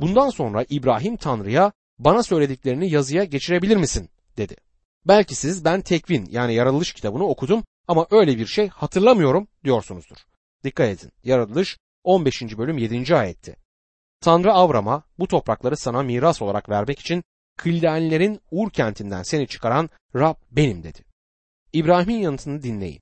Bundan sonra İbrahim Tanrı'ya bana söylediklerini yazıya geçirebilir misin dedi. Belki siz ben tekvin yani yaratılış kitabını okudum ama öyle bir şey hatırlamıyorum diyorsunuzdur. Dikkat edin yaratılış 15. bölüm 7. ayetti. Tanrı Avram'a bu toprakları sana miras olarak vermek için Kıldaenlerin Ur kentinden seni çıkaran Rab benim dedi. İbrahim'in yanıtını dinleyin.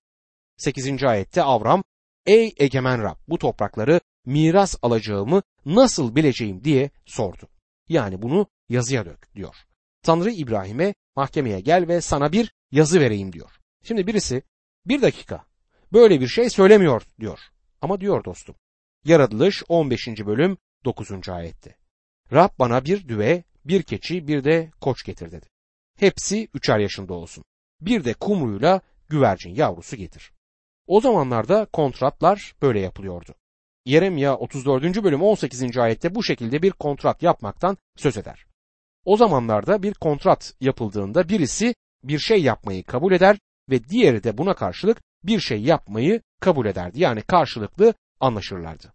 8. ayette Avram, ey egemen Rab bu toprakları miras alacağımı nasıl bileceğim diye sordu. Yani bunu yazıya dök diyor. Tanrı İbrahim'e mahkemeye gel ve sana bir yazı vereyim diyor. Şimdi birisi bir dakika böyle bir şey söylemiyor diyor. Ama diyor dostum. Yaratılış 15. bölüm 9. ayette. Rab bana bir düve, bir keçi, bir de koç getir dedi. Hepsi üçer yaşında olsun. Bir de kumruyla güvercin yavrusu getir. O zamanlarda kontratlar böyle yapılıyordu. Yeremya 34. bölüm 18. ayette bu şekilde bir kontrat yapmaktan söz eder. O zamanlarda bir kontrat yapıldığında birisi bir şey yapmayı kabul eder ve diğeri de buna karşılık bir şey yapmayı kabul ederdi. Yani karşılıklı anlaşırlardı.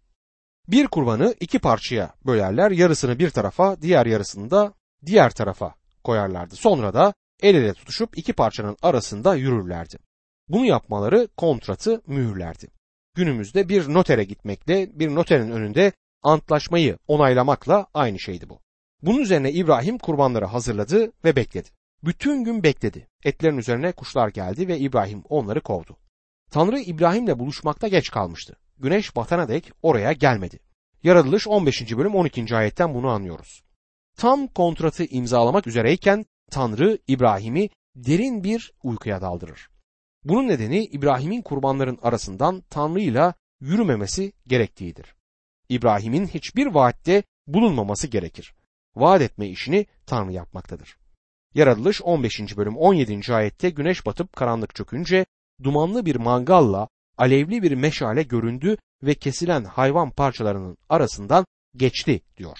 Bir kurbanı iki parçaya bölerler, yarısını bir tarafa, diğer yarısını da diğer tarafa koyarlardı. Sonra da el ele tutuşup iki parçanın arasında yürürlerdi. Bunu yapmaları kontratı mühürlerdi. Günümüzde bir notere gitmekle, bir noterin önünde antlaşmayı onaylamakla aynı şeydi bu. Bunun üzerine İbrahim kurbanları hazırladı ve bekledi. Bütün gün bekledi. Etlerin üzerine kuşlar geldi ve İbrahim onları kovdu. Tanrı İbrahim'le buluşmakta geç kalmıştı. Güneş batana dek oraya gelmedi. Yaratılış 15. bölüm 12. ayetten bunu anlıyoruz. Tam kontratı imzalamak üzereyken Tanrı İbrahim'i derin bir uykuya daldırır. Bunun nedeni İbrahim'in kurbanların arasından Tanrı ile yürümemesi gerektiğidir. İbrahim'in hiçbir vaatte bulunmaması gerekir. Vaat etme işini Tanrı yapmaktadır. Yaratılış 15. bölüm 17. ayette güneş batıp karanlık çökünce dumanlı bir mangalla alevli bir meşale göründü ve kesilen hayvan parçalarının arasından geçti diyor.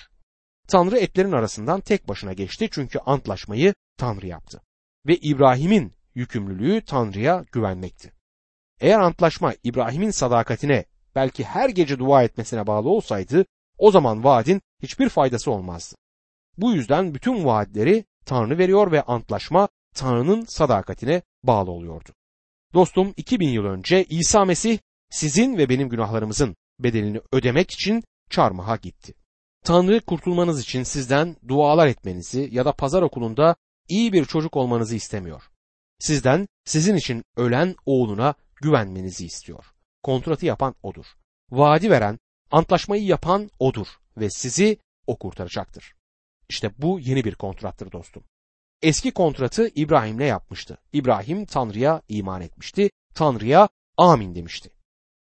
Tanrı etlerin arasından tek başına geçti çünkü antlaşmayı Tanrı yaptı. Ve İbrahim'in yükümlülüğü Tanrı'ya güvenmekti. Eğer antlaşma İbrahim'in sadakatine belki her gece dua etmesine bağlı olsaydı o zaman vaadin hiçbir faydası olmazdı. Bu yüzden bütün vaatleri Tanrı veriyor ve antlaşma Tanrı'nın sadakatine bağlı oluyordu. Dostum 2000 yıl önce İsa Mesih sizin ve benim günahlarımızın bedelini ödemek için çarmıha gitti. Tanrı kurtulmanız için sizden dualar etmenizi ya da pazar okulunda iyi bir çocuk olmanızı istemiyor. Sizden sizin için ölen oğluna güvenmenizi istiyor. Kontratı yapan odur. Vaadi veren, antlaşmayı yapan odur ve sizi o kurtaracaktır. İşte bu yeni bir kontrattır dostum. Eski kontratı İbrahim'le yapmıştı. İbrahim Tanrı'ya iman etmişti. Tanrı'ya amin demişti.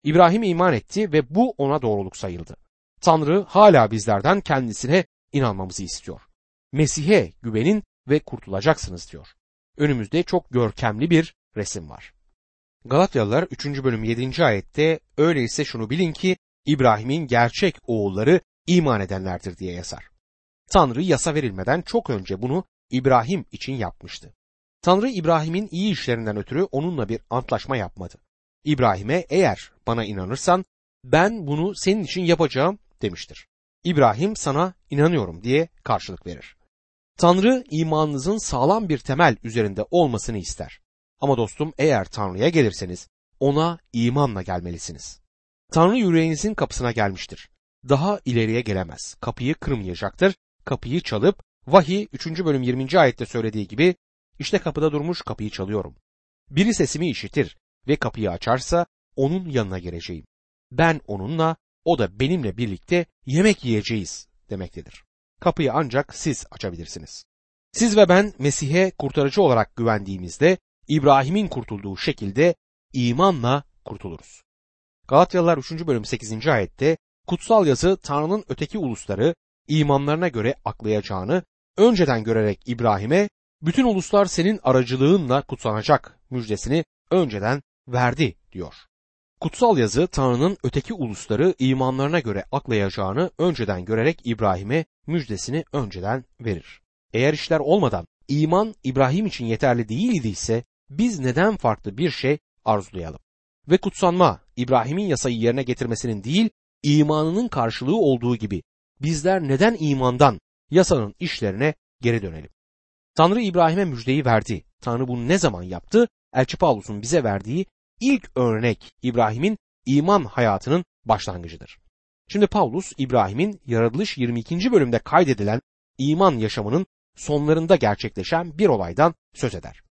İbrahim iman etti ve bu ona doğruluk sayıldı. Tanrı hala bizlerden kendisine inanmamızı istiyor. Mesih'e güvenin ve kurtulacaksınız diyor. Önümüzde çok görkemli bir resim var. Galatyalılar 3. bölüm 7. ayette öyleyse şunu bilin ki İbrahim'in gerçek oğulları iman edenlerdir diye yazar. Tanrı yasa verilmeden çok önce bunu İbrahim için yapmıştı. Tanrı İbrahim'in iyi işlerinden ötürü onunla bir antlaşma yapmadı. İbrahim'e eğer bana inanırsan ben bunu senin için yapacağım demiştir. İbrahim sana inanıyorum diye karşılık verir. Tanrı imanınızın sağlam bir temel üzerinde olmasını ister. Ama dostum eğer Tanrı'ya gelirseniz ona imanla gelmelisiniz. Tanrı yüreğinizin kapısına gelmiştir. Daha ileriye gelemez. Kapıyı kırmayacaktır. Kapıyı çalıp vahiy 3. bölüm 20. ayette söylediği gibi işte kapıda durmuş kapıyı çalıyorum. Biri sesimi işitir ve kapıyı açarsa onun yanına geleceğim. Ben onunla o da benimle birlikte yemek yiyeceğiz demektedir. Kapıyı ancak siz açabilirsiniz. Siz ve ben Mesih'e kurtarıcı olarak güvendiğimizde İbrahim'in kurtulduğu şekilde imanla kurtuluruz. Galatyalılar 3. bölüm 8. ayette kutsal yazı Tanrı'nın öteki ulusları imanlarına göre aklayacağını önceden görerek İbrahim'e bütün uluslar senin aracılığınla kutsanacak müjdesini önceden verdi diyor. Kutsal yazı Tanrı'nın öteki ulusları imanlarına göre aklayacağını önceden görerek İbrahim'e müjdesini önceden verir. Eğer işler olmadan iman İbrahim için yeterli değil idiyse biz neden farklı bir şey arzulayalım? Ve kutsanma İbrahim'in yasayı yerine getirmesinin değil imanının karşılığı olduğu gibi bizler neden imandan yasanın işlerine geri dönelim? Tanrı İbrahim'e müjdeyi verdi. Tanrı bunu ne zaman yaptı? Elçi Paulus'un bize verdiği ilk örnek İbrahim'in iman hayatının başlangıcıdır. Şimdi Paulus İbrahim'in yaratılış 22. bölümde kaydedilen iman yaşamının sonlarında gerçekleşen bir olaydan söz eder.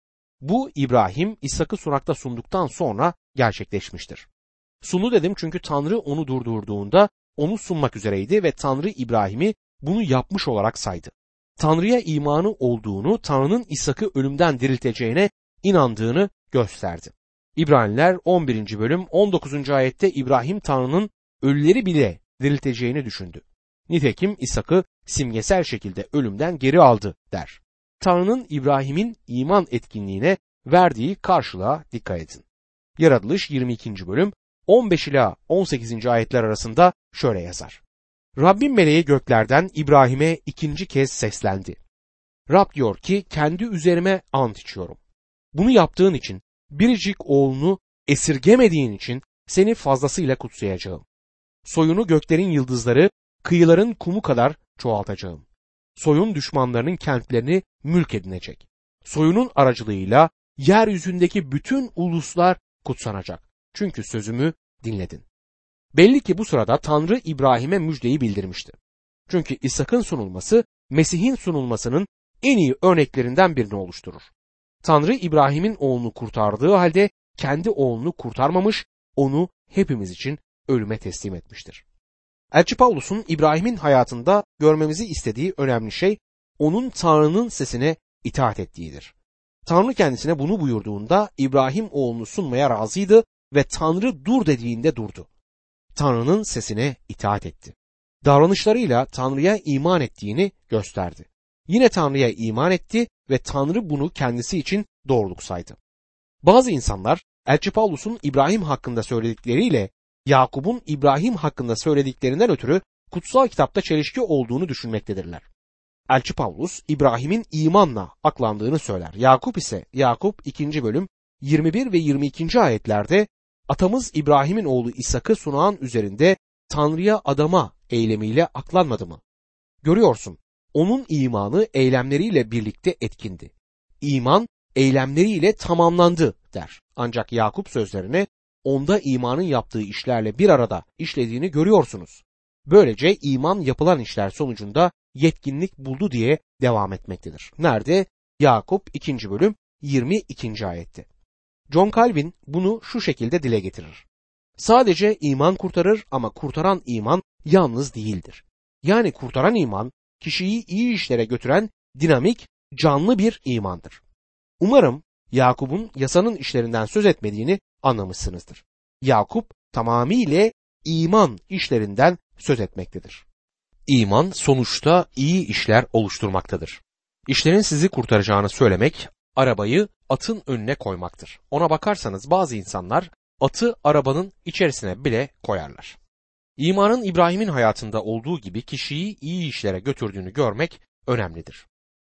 Bu İbrahim İshak'ı surakta sunduktan sonra gerçekleşmiştir. Sunu dedim çünkü Tanrı onu durdurduğunda onu sunmak üzereydi ve Tanrı İbrahim'i bunu yapmış olarak saydı. Tanrı'ya imanı olduğunu, Tanrı'nın İshak'ı ölümden dirilteceğine inandığını gösterdi. İbraniler 11. bölüm 19. ayette İbrahim Tanrı'nın ölüleri bile dirilteceğini düşündü. Nitekim İshak'ı simgesel şekilde ölümden geri aldı der. Tanrı'nın İbrahim'in iman etkinliğine verdiği karşılığa dikkat edin. Yaratılış 22. bölüm 15 ila 18. ayetler arasında şöyle yazar. Rabbim meleği göklerden İbrahim'e ikinci kez seslendi. Rab diyor ki kendi üzerime ant içiyorum. Bunu yaptığın için biricik oğlunu esirgemediğin için seni fazlasıyla kutsayacağım. Soyunu göklerin yıldızları, kıyıların kumu kadar çoğaltacağım. Soyun düşmanlarının kentlerini mülk edinecek. Soyunun aracılığıyla yeryüzündeki bütün uluslar kutsanacak. Çünkü sözümü dinledin. Belli ki bu sırada Tanrı İbrahim'e müjdeyi bildirmişti. Çünkü İshak'ın sunulması Mesih'in sunulmasının en iyi örneklerinden birini oluşturur. Tanrı İbrahim'in oğlunu kurtardığı halde kendi oğlunu kurtarmamış, onu hepimiz için ölüme teslim etmiştir. Elçi Paulus'un İbrahim'in hayatında görmemizi istediği önemli şey onun Tanrı'nın sesine itaat ettiğidir. Tanrı kendisine bunu buyurduğunda İbrahim oğlunu sunmaya razıydı ve Tanrı dur dediğinde durdu. Tanrı'nın sesine itaat etti. Davranışlarıyla Tanrı'ya iman ettiğini gösterdi. Yine Tanrı'ya iman etti ve Tanrı bunu kendisi için doğruluk saydı. Bazı insanlar Elçi Paulus'un İbrahim hakkında söyledikleriyle Yakup'un İbrahim hakkında söylediklerinden ötürü kutsal kitapta çelişki olduğunu düşünmektedirler. Elçi Paulus İbrahim'in imanla aklandığını söyler. Yakup ise Yakup 2. bölüm 21 ve 22. ayetlerde atamız İbrahim'in oğlu İshak'ı sunağın üzerinde Tanrı'ya adama eylemiyle aklanmadı mı? Görüyorsun onun imanı eylemleriyle birlikte etkindi. İman eylemleriyle tamamlandı der. Ancak Yakup sözlerine onda imanın yaptığı işlerle bir arada işlediğini görüyorsunuz. Böylece iman yapılan işler sonucunda yetkinlik buldu diye devam etmektedir. Nerede? Yakup 2. bölüm 22. ayette. John Calvin bunu şu şekilde dile getirir. Sadece iman kurtarır ama kurtaran iman yalnız değildir. Yani kurtaran iman kişiyi iyi işlere götüren dinamik, canlı bir imandır. Umarım Yakup'un yasanın işlerinden söz etmediğini anlamışsınızdır. Yakup tamamıyla iman işlerinden söz etmektedir. İman sonuçta iyi işler oluşturmaktadır. İşlerin sizi kurtaracağını söylemek arabayı atın önüne koymaktır. Ona bakarsanız bazı insanlar atı arabanın içerisine bile koyarlar. İmanın İbrahim'in hayatında olduğu gibi kişiyi iyi işlere götürdüğünü görmek önemlidir.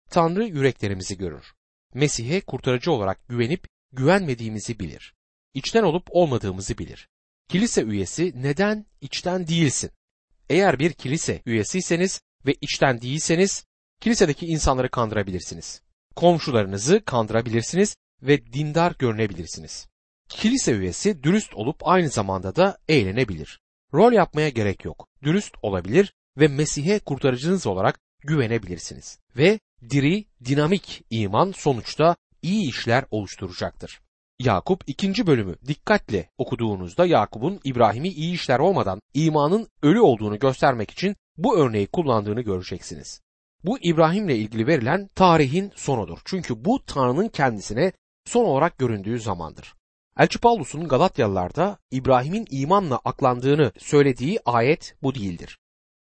Tanrı yüreklerimizi görür. Mesih'e kurtarıcı olarak güvenip güvenmediğimizi bilir. İçten olup olmadığımızı bilir. Kilise üyesi neden içten değilsin? Eğer bir kilise üyesiyseniz ve içten değilseniz kilisedeki insanları kandırabilirsiniz. Komşularınızı kandırabilirsiniz ve dindar görünebilirsiniz. Kilise üyesi dürüst olup aynı zamanda da eğlenebilir. Rol yapmaya gerek yok. Dürüst olabilir ve Mesih'e kurtarıcınız olarak güvenebilirsiniz. Ve diri, dinamik iman sonuçta iyi işler oluşturacaktır. Yakup ikinci bölümü dikkatle okuduğunuzda Yakup'un İbrahim'i iyi işler olmadan imanın ölü olduğunu göstermek için bu örneği kullandığını göreceksiniz. Bu İbrahim'le ilgili verilen tarihin sonudur. Çünkü bu Tanrı'nın kendisine son olarak göründüğü zamandır. Elçi Paulus'un Galatyalılarda İbrahim'in imanla aklandığını söylediği ayet bu değildir.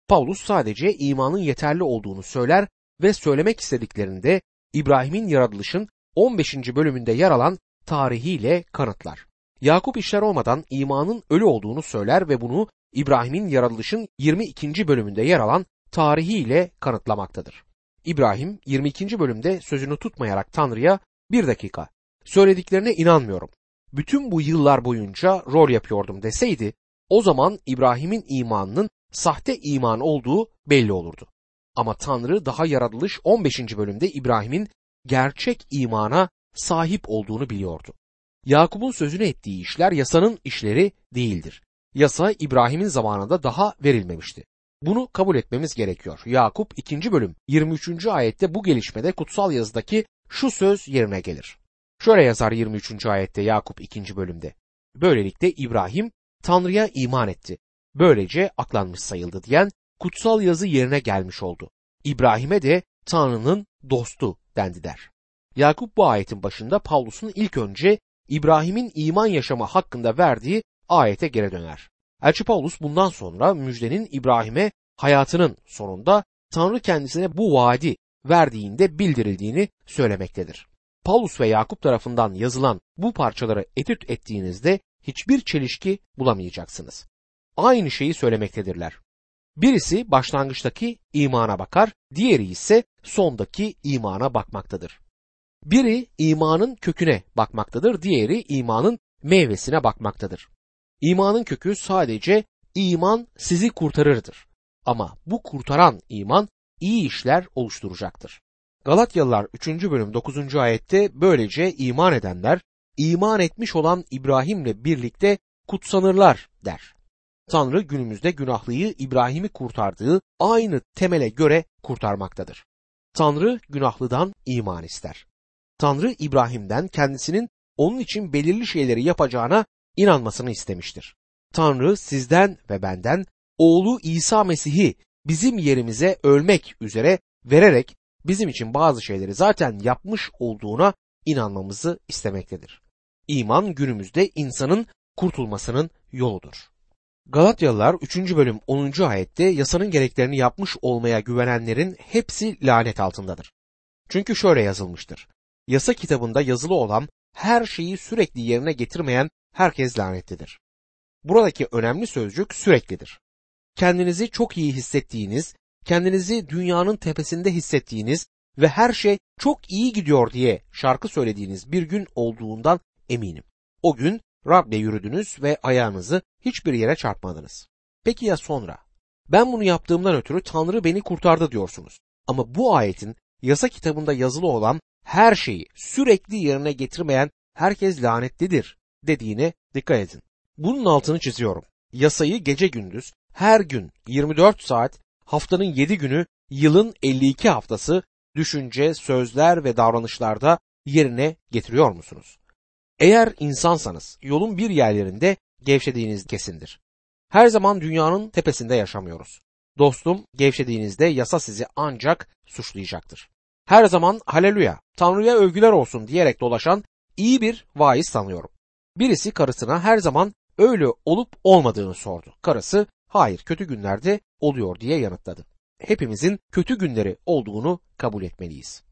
Paulus sadece imanın yeterli olduğunu söyler ve söylemek istediklerinde İbrahim'in yaratılışın 15. bölümünde yer alan tarihiyle kanıtlar. Yakup işler olmadan imanın ölü olduğunu söyler ve bunu İbrahim'in yaratılışın 22. bölümünde yer alan tarihiyle kanıtlamaktadır. İbrahim 22. bölümde sözünü tutmayarak Tanrı'ya bir dakika söylediklerine inanmıyorum. Bütün bu yıllar boyunca rol yapıyordum deseydi o zaman İbrahim'in imanının sahte iman olduğu belli olurdu. Ama Tanrı daha yaratılış 15. bölümde İbrahim'in gerçek imana sahip olduğunu biliyordu. Yakup'un sözünü ettiği işler yasanın işleri değildir. Yasa İbrahim'in zamanında daha verilmemişti. Bunu kabul etmemiz gerekiyor. Yakup 2. bölüm 23. ayette bu gelişmede kutsal yazıdaki şu söz yerine gelir. Şöyle yazar 23. ayette Yakup 2. bölümde. Böylelikle İbrahim Tanrı'ya iman etti. Böylece aklanmış sayıldı diyen kutsal yazı yerine gelmiş oldu. İbrahim'e de Tanrı'nın dostu dendi der. Yakup bu ayetin başında Pavlus'un ilk önce İbrahim'in iman yaşamı hakkında verdiği ayete geri döner. Elçi Paulus bundan sonra müjdenin İbrahim'e hayatının sonunda Tanrı kendisine bu vaadi verdiğinde bildirildiğini söylemektedir. Paulus ve Yakup tarafından yazılan bu parçaları etüt ettiğinizde hiçbir çelişki bulamayacaksınız. Aynı şeyi söylemektedirler. Birisi başlangıçtaki imana bakar, diğeri ise sondaki imana bakmaktadır. Biri imanın köküne bakmaktadır, diğeri imanın meyvesine bakmaktadır. İmanın kökü sadece iman sizi kurtarırdır. Ama bu kurtaran iman iyi işler oluşturacaktır. Galatyalılar 3. bölüm 9. ayette böylece iman edenler iman etmiş olan İbrahim'le birlikte kutsanırlar der. Tanrı günümüzde günahlıyı İbrahim'i kurtardığı aynı temele göre kurtarmaktadır. Tanrı günahlıdan iman ister. Tanrı İbrahim'den kendisinin onun için belirli şeyleri yapacağına inanmasını istemiştir. Tanrı sizden ve benden oğlu İsa Mesih'i bizim yerimize ölmek üzere vererek bizim için bazı şeyleri zaten yapmış olduğuna inanmamızı istemektedir. İman günümüzde insanın kurtulmasının yoludur. Galatyalılar 3. bölüm 10. ayette yasanın gereklerini yapmış olmaya güvenenlerin hepsi lanet altındadır. Çünkü şöyle yazılmıştır. Yasa kitabında yazılı olan her şeyi sürekli yerine getirmeyen herkes lanetlidir. Buradaki önemli sözcük süreklidir. Kendinizi çok iyi hissettiğiniz, kendinizi dünyanın tepesinde hissettiğiniz ve her şey çok iyi gidiyor diye şarkı söylediğiniz bir gün olduğundan eminim. O gün Rab'le yürüdünüz ve ayağınızı hiçbir yere çarpmadınız. Peki ya sonra? Ben bunu yaptığımdan ötürü Tanrı beni kurtardı diyorsunuz. Ama bu ayetin yasa kitabında yazılı olan her şeyi sürekli yerine getirmeyen herkes lanetlidir dediğine dikkat edin. Bunun altını çiziyorum. Yasayı gece gündüz her gün 24 saat haftanın 7 günü yılın 52 haftası düşünce, sözler ve davranışlarda yerine getiriyor musunuz? Eğer insansanız yolun bir yerlerinde gevşediğiniz kesindir. Her zaman dünyanın tepesinde yaşamıyoruz. Dostum gevşediğinizde yasa sizi ancak suçlayacaktır. Her zaman haleluya, Tanrı'ya övgüler olsun diyerek dolaşan iyi bir vaiz tanıyorum. Birisi karısına her zaman öyle olup olmadığını sordu. Karısı hayır kötü günlerde oluyor diye yanıtladı. Hepimizin kötü günleri olduğunu kabul etmeliyiz.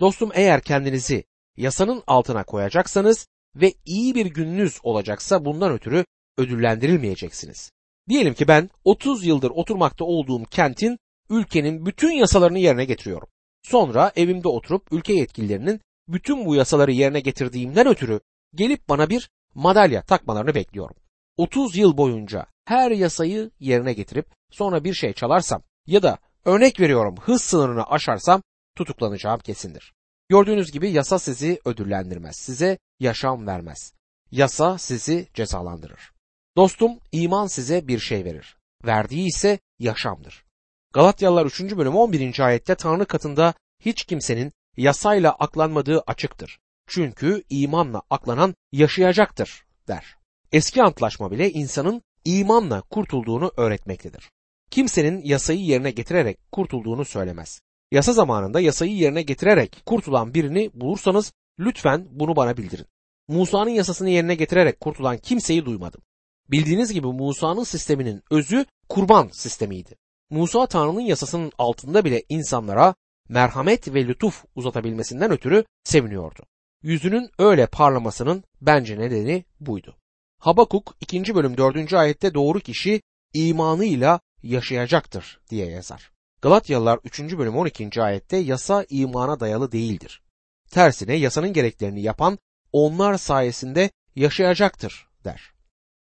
Dostum eğer kendinizi yasanın altına koyacaksanız ve iyi bir gününüz olacaksa bundan ötürü ödüllendirilmeyeceksiniz. Diyelim ki ben 30 yıldır oturmakta olduğum kentin ülkenin bütün yasalarını yerine getiriyorum. Sonra evimde oturup ülke yetkililerinin bütün bu yasaları yerine getirdiğimden ötürü gelip bana bir madalya takmalarını bekliyorum. 30 yıl boyunca her yasayı yerine getirip sonra bir şey çalarsam ya da örnek veriyorum hız sınırını aşarsam tutuklanacağım kesindir. Gördüğünüz gibi yasa sizi ödüllendirmez, size yaşam vermez. Yasa sizi cezalandırır. Dostum iman size bir şey verir. Verdiği ise yaşamdır. Galatyalılar 3. bölüm 11. ayette Tanrı katında hiç kimsenin yasayla aklanmadığı açıktır. Çünkü imanla aklanan yaşayacaktır der. Eski antlaşma bile insanın imanla kurtulduğunu öğretmektedir. Kimsenin yasayı yerine getirerek kurtulduğunu söylemez. Yasa zamanında yasayı yerine getirerek kurtulan birini bulursanız lütfen bunu bana bildirin. Musa'nın yasasını yerine getirerek kurtulan kimseyi duymadım. Bildiğiniz gibi Musa'nın sisteminin özü kurban sistemiydi. Musa Tanrı'nın yasasının altında bile insanlara merhamet ve lütuf uzatabilmesinden ötürü seviniyordu. Yüzünün öyle parlamasının bence nedeni buydu. Habakuk 2. bölüm 4. ayette doğru kişi imanıyla yaşayacaktır diye yazar. Galatyalılar 3. bölüm 12. ayette yasa imana dayalı değildir. Tersine yasanın gereklerini yapan onlar sayesinde yaşayacaktır der.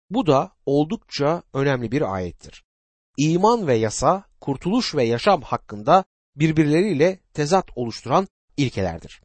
Bu da oldukça önemli bir ayettir. İman ve yasa, kurtuluş ve yaşam hakkında birbirleriyle tezat oluşturan ilkelerdir.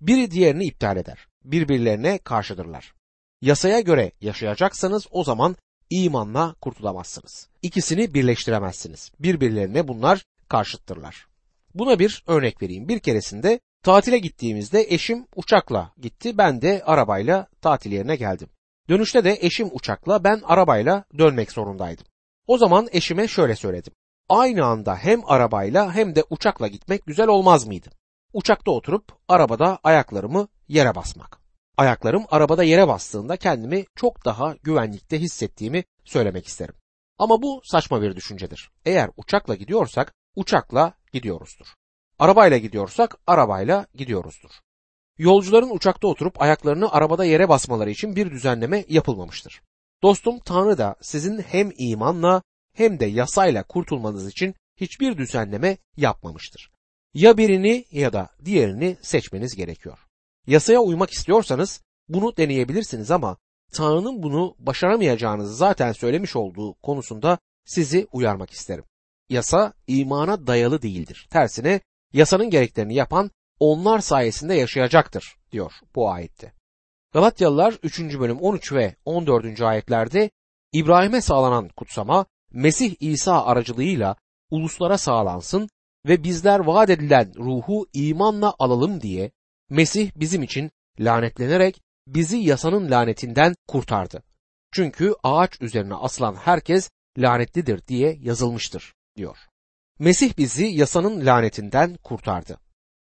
Biri diğerini iptal eder. Birbirlerine karşıdırlar. Yasaya göre yaşayacaksanız o zaman imanla kurtulamazsınız. İkisini birleştiremezsiniz. Birbirlerine bunlar karşıttırlar. Buna bir örnek vereyim. Bir keresinde tatile gittiğimizde eşim uçakla gitti. Ben de arabayla tatil yerine geldim. Dönüşte de eşim uçakla ben arabayla dönmek zorundaydım. O zaman eşime şöyle söyledim. Aynı anda hem arabayla hem de uçakla gitmek güzel olmaz mıydı? Uçakta oturup arabada ayaklarımı yere basmak. Ayaklarım arabada yere bastığında kendimi çok daha güvenlikte hissettiğimi söylemek isterim. Ama bu saçma bir düşüncedir. Eğer uçakla gidiyorsak uçakla gidiyoruzdur. Arabayla gidiyorsak arabayla gidiyoruzdur. Yolcuların uçakta oturup ayaklarını arabada yere basmaları için bir düzenleme yapılmamıştır. Dostum Tanrı da sizin hem imanla hem de yasayla kurtulmanız için hiçbir düzenleme yapmamıştır. Ya birini ya da diğerini seçmeniz gerekiyor. Yasaya uymak istiyorsanız bunu deneyebilirsiniz ama Tanrı'nın bunu başaramayacağınızı zaten söylemiş olduğu konusunda sizi uyarmak isterim. Yasa imana dayalı değildir. Tersine yasanın gereklerini yapan onlar sayesinde yaşayacaktır diyor bu ayette. Galatyalılar 3. bölüm 13 ve 14. ayetlerde İbrahim'e sağlanan kutsama Mesih İsa aracılığıyla uluslara sağlansın ve bizler vaat edilen ruhu imanla alalım diye Mesih bizim için lanetlenerek bizi yasanın lanetinden kurtardı. Çünkü ağaç üzerine asılan herkes lanetlidir diye yazılmıştır diyor. Mesih bizi yasanın lanetinden kurtardı.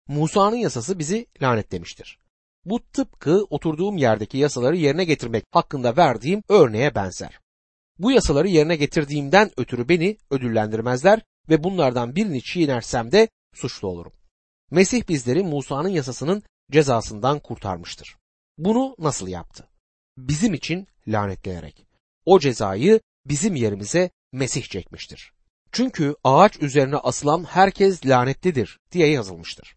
Musa'nın yasası bizi lanetlemiştir. Bu tıpkı oturduğum yerdeki yasaları yerine getirmek hakkında verdiğim örneğe benzer. Bu yasaları yerine getirdiğimden ötürü beni ödüllendirmezler ve bunlardan birini çiğnersem de suçlu olurum. Mesih bizleri Musa'nın yasasının cezasından kurtarmıştır. Bunu nasıl yaptı? Bizim için lanetleyerek. O cezayı bizim yerimize Mesih çekmiştir. Çünkü ağaç üzerine asılan herkes lanetlidir diye yazılmıştır.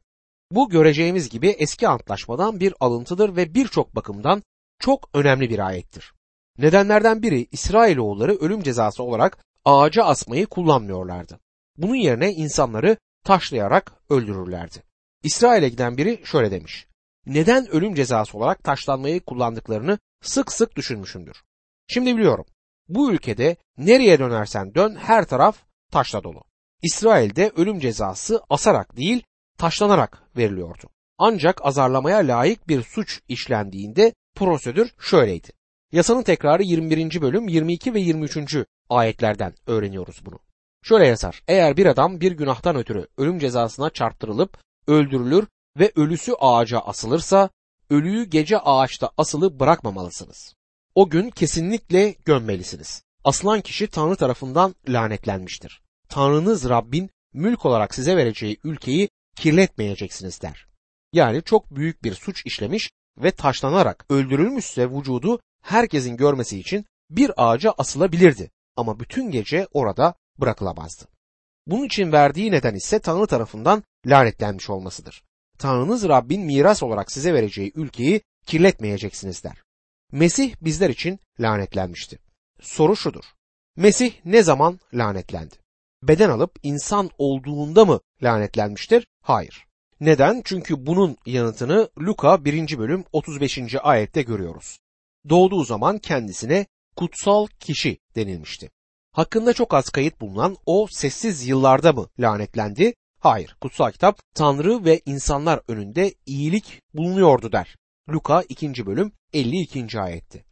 Bu göreceğimiz gibi eski antlaşmadan bir alıntıdır ve birçok bakımdan çok önemli bir ayettir. Nedenlerden biri İsrailoğulları ölüm cezası olarak ağaca asmayı kullanmıyorlardı. Bunun yerine insanları taşlayarak öldürürlerdi. İsrail'e giden biri şöyle demiş. Neden ölüm cezası olarak taşlanmayı kullandıklarını sık sık düşünmüşümdür. Şimdi biliyorum. Bu ülkede nereye dönersen dön her taraf taşla dolu. İsrail'de ölüm cezası asarak değil taşlanarak veriliyordu. Ancak azarlamaya layık bir suç işlendiğinde prosedür şöyleydi. Yasanın tekrarı 21. bölüm 22 ve 23. ayetlerden öğreniyoruz bunu. Şöyle yazar. Eğer bir adam bir günahtan ötürü ölüm cezasına çarptırılıp öldürülür ve ölüsü ağaca asılırsa ölüyü gece ağaçta asılı bırakmamalısınız. O gün kesinlikle gömmelisiniz. Asılan kişi Tanrı tarafından lanetlenmiştir. Tanrınız Rabbin mülk olarak size vereceği ülkeyi kirletmeyeceksiniz der. Yani çok büyük bir suç işlemiş ve taşlanarak öldürülmüşse vücudu herkesin görmesi için bir ağaca asılabilirdi ama bütün gece orada bırakılamazdı. Bunun için verdiği neden ise Tanrı tarafından lanetlenmiş olmasıdır. Tanrınız Rabbin miras olarak size vereceği ülkeyi kirletmeyeceksiniz der. Mesih bizler için lanetlenmişti. Soru şudur. Mesih ne zaman lanetlendi? Beden alıp insan olduğunda mı lanetlenmiştir? Hayır. Neden? Çünkü bunun yanıtını Luka 1. bölüm 35. ayette görüyoruz. Doğduğu zaman kendisine kutsal kişi denilmişti. Hakkında çok az kayıt bulunan o sessiz yıllarda mı lanetlendi? Hayır. Kutsal kitap Tanrı ve insanlar önünde iyilik bulunuyordu der. Luka 2. bölüm 52. ayetti.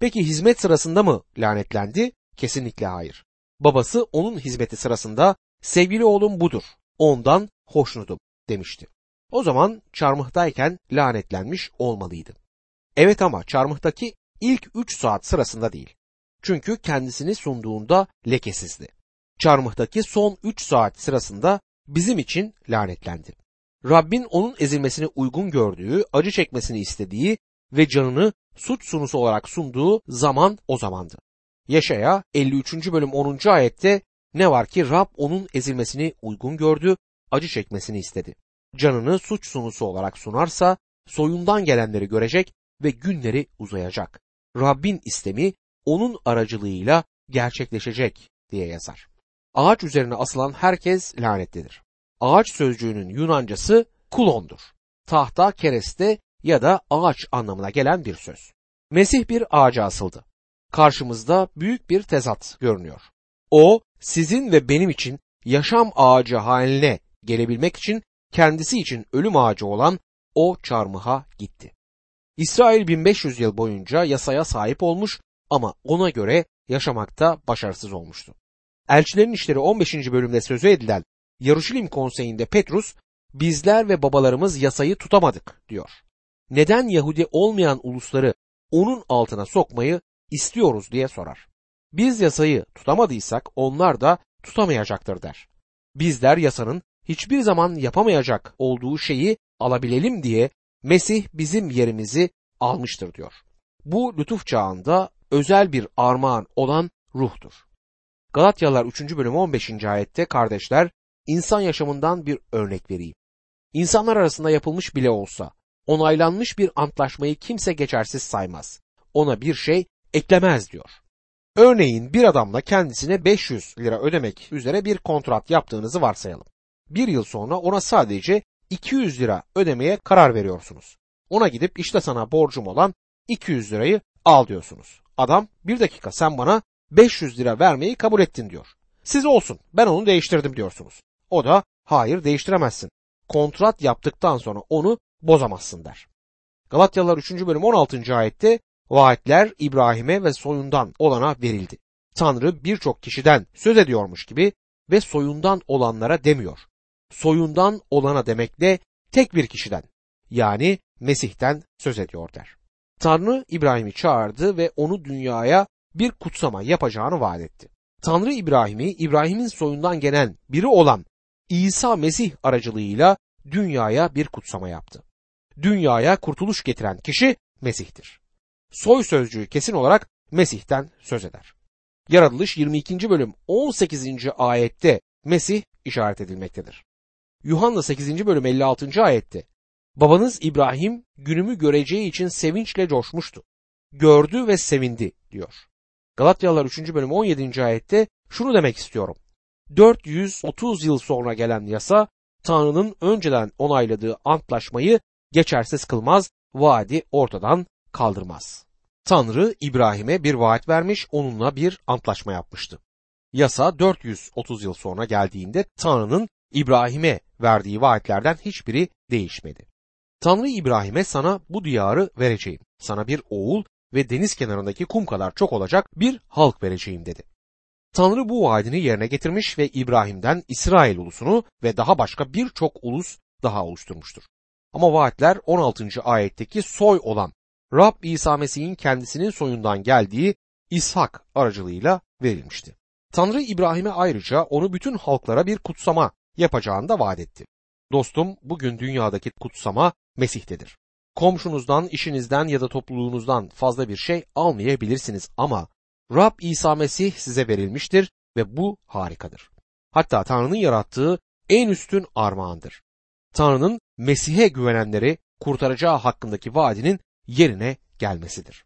Peki hizmet sırasında mı lanetlendi? Kesinlikle hayır. Babası onun hizmeti sırasında sevgili oğlum budur. Ondan hoşnutum demişti. O zaman çarmıhtayken lanetlenmiş olmalıydı. Evet ama çarmıhtaki ilk 3 saat sırasında değil. Çünkü kendisini sunduğunda lekesizdi. Çarmıhtaki son 3 saat sırasında bizim için lanetlendi. Rabbin onun ezilmesini uygun gördüğü, acı çekmesini istediği ve canını suç sunusu olarak sunduğu zaman o zamandı. Yaşaya 53. bölüm 10. ayette ne var ki Rab onun ezilmesini uygun gördü, acı çekmesini istedi. Canını suç sunusu olarak sunarsa soyundan gelenleri görecek ve günleri uzayacak. Rabbin istemi onun aracılığıyla gerçekleşecek diye yazar. ağaç üzerine asılan herkes lanetlidir. Ağaç sözcüğünün Yunancası kulondur. Tahta, kereste ya da ağaç anlamına gelen bir söz. Mesih bir ağaca asıldı. Karşımızda büyük bir tezat görünüyor. O sizin ve benim için yaşam ağacı haline gelebilmek için kendisi için ölüm ağacı olan o çarmıha gitti. İsrail 1500 yıl boyunca yasaya sahip olmuş ama ona göre yaşamakta başarısız olmuştu. Elçilerin İşleri 15. bölümde sözü edilen Yaruşilim konseyinde Petrus bizler ve babalarımız yasayı tutamadık diyor. Neden Yahudi olmayan ulusları onun altına sokmayı istiyoruz diye sorar. Biz yasayı tutamadıysak onlar da tutamayacaktır der. Bizler yasanın hiçbir zaman yapamayacak olduğu şeyi alabilelim diye Mesih bizim yerimizi almıştır diyor. Bu lütuf çağında özel bir armağan olan ruhtur. Galatyalılar 3. bölüm 15. ayette kardeşler insan yaşamından bir örnek vereyim. İnsanlar arasında yapılmış bile olsa onaylanmış bir antlaşmayı kimse geçersiz saymaz. Ona bir şey eklemez diyor. Örneğin bir adamla kendisine 500 lira ödemek üzere bir kontrat yaptığınızı varsayalım. Bir yıl sonra ona sadece 200 lira ödemeye karar veriyorsunuz. Ona gidip işte sana borcum olan 200 lirayı al diyorsunuz. Adam bir dakika sen bana 500 lira vermeyi kabul ettin diyor. Siz olsun ben onu değiştirdim diyorsunuz. O da hayır değiştiremezsin. Kontrat yaptıktan sonra onu bozamazsın der. Galatyalılar 3. bölüm 16. ayette vaatler İbrahim'e ve soyundan olana verildi. Tanrı birçok kişiden söz ediyormuş gibi ve soyundan olanlara demiyor. Soyundan olana demekle tek bir kişiden yani Mesih'ten söz ediyor der. Tanrı İbrahim'i çağırdı ve onu dünyaya bir kutsama yapacağını vaat etti. Tanrı İbrahim'i İbrahim'in soyundan gelen biri olan İsa Mesih aracılığıyla dünyaya bir kutsama yaptı. Dünyaya kurtuluş getiren kişi Mesih'tir. Soy sözcüğü kesin olarak Mesih'ten söz eder. Yaratılış 22. bölüm 18. ayette Mesih işaret edilmektedir. Yuhanna 8. bölüm 56. ayette Babanız İbrahim günümü göreceği için sevinçle coşmuştu. Gördü ve sevindi diyor. Galatyalılar 3. bölüm 17. ayette şunu demek istiyorum. 430 yıl sonra gelen yasa Tanrı'nın önceden onayladığı antlaşmayı geçersiz kılmaz, vaadi ortadan kaldırmaz. Tanrı İbrahim'e bir vaat vermiş, onunla bir antlaşma yapmıştı. Yasa 430 yıl sonra geldiğinde Tanrı'nın İbrahim'e verdiği vaatlerden hiçbiri değişmedi. Tanrı İbrahim'e sana bu diyarı vereceğim. Sana bir oğul ve deniz kenarındaki kum kadar çok olacak bir halk vereceğim dedi. Tanrı bu vaadini yerine getirmiş ve İbrahim'den İsrail ulusunu ve daha başka birçok ulus daha oluşturmuştur. Ama vaatler 16. ayetteki soy olan Rab İsa Mesih'in kendisinin soyundan geldiği İshak aracılığıyla verilmişti. Tanrı İbrahim'e ayrıca onu bütün halklara bir kutsama yapacağını da vaat etti. Dostum bugün dünyadaki kutsama Mesih'tedir. Komşunuzdan, işinizden ya da topluluğunuzdan fazla bir şey almayabilirsiniz ama Rab İsa Mesih size verilmiştir ve bu harikadır. Hatta Tanrı'nın yarattığı en üstün armağandır. Tanrı'nın Mesih'e güvenenleri kurtaracağı hakkındaki vaadinin yerine gelmesidir.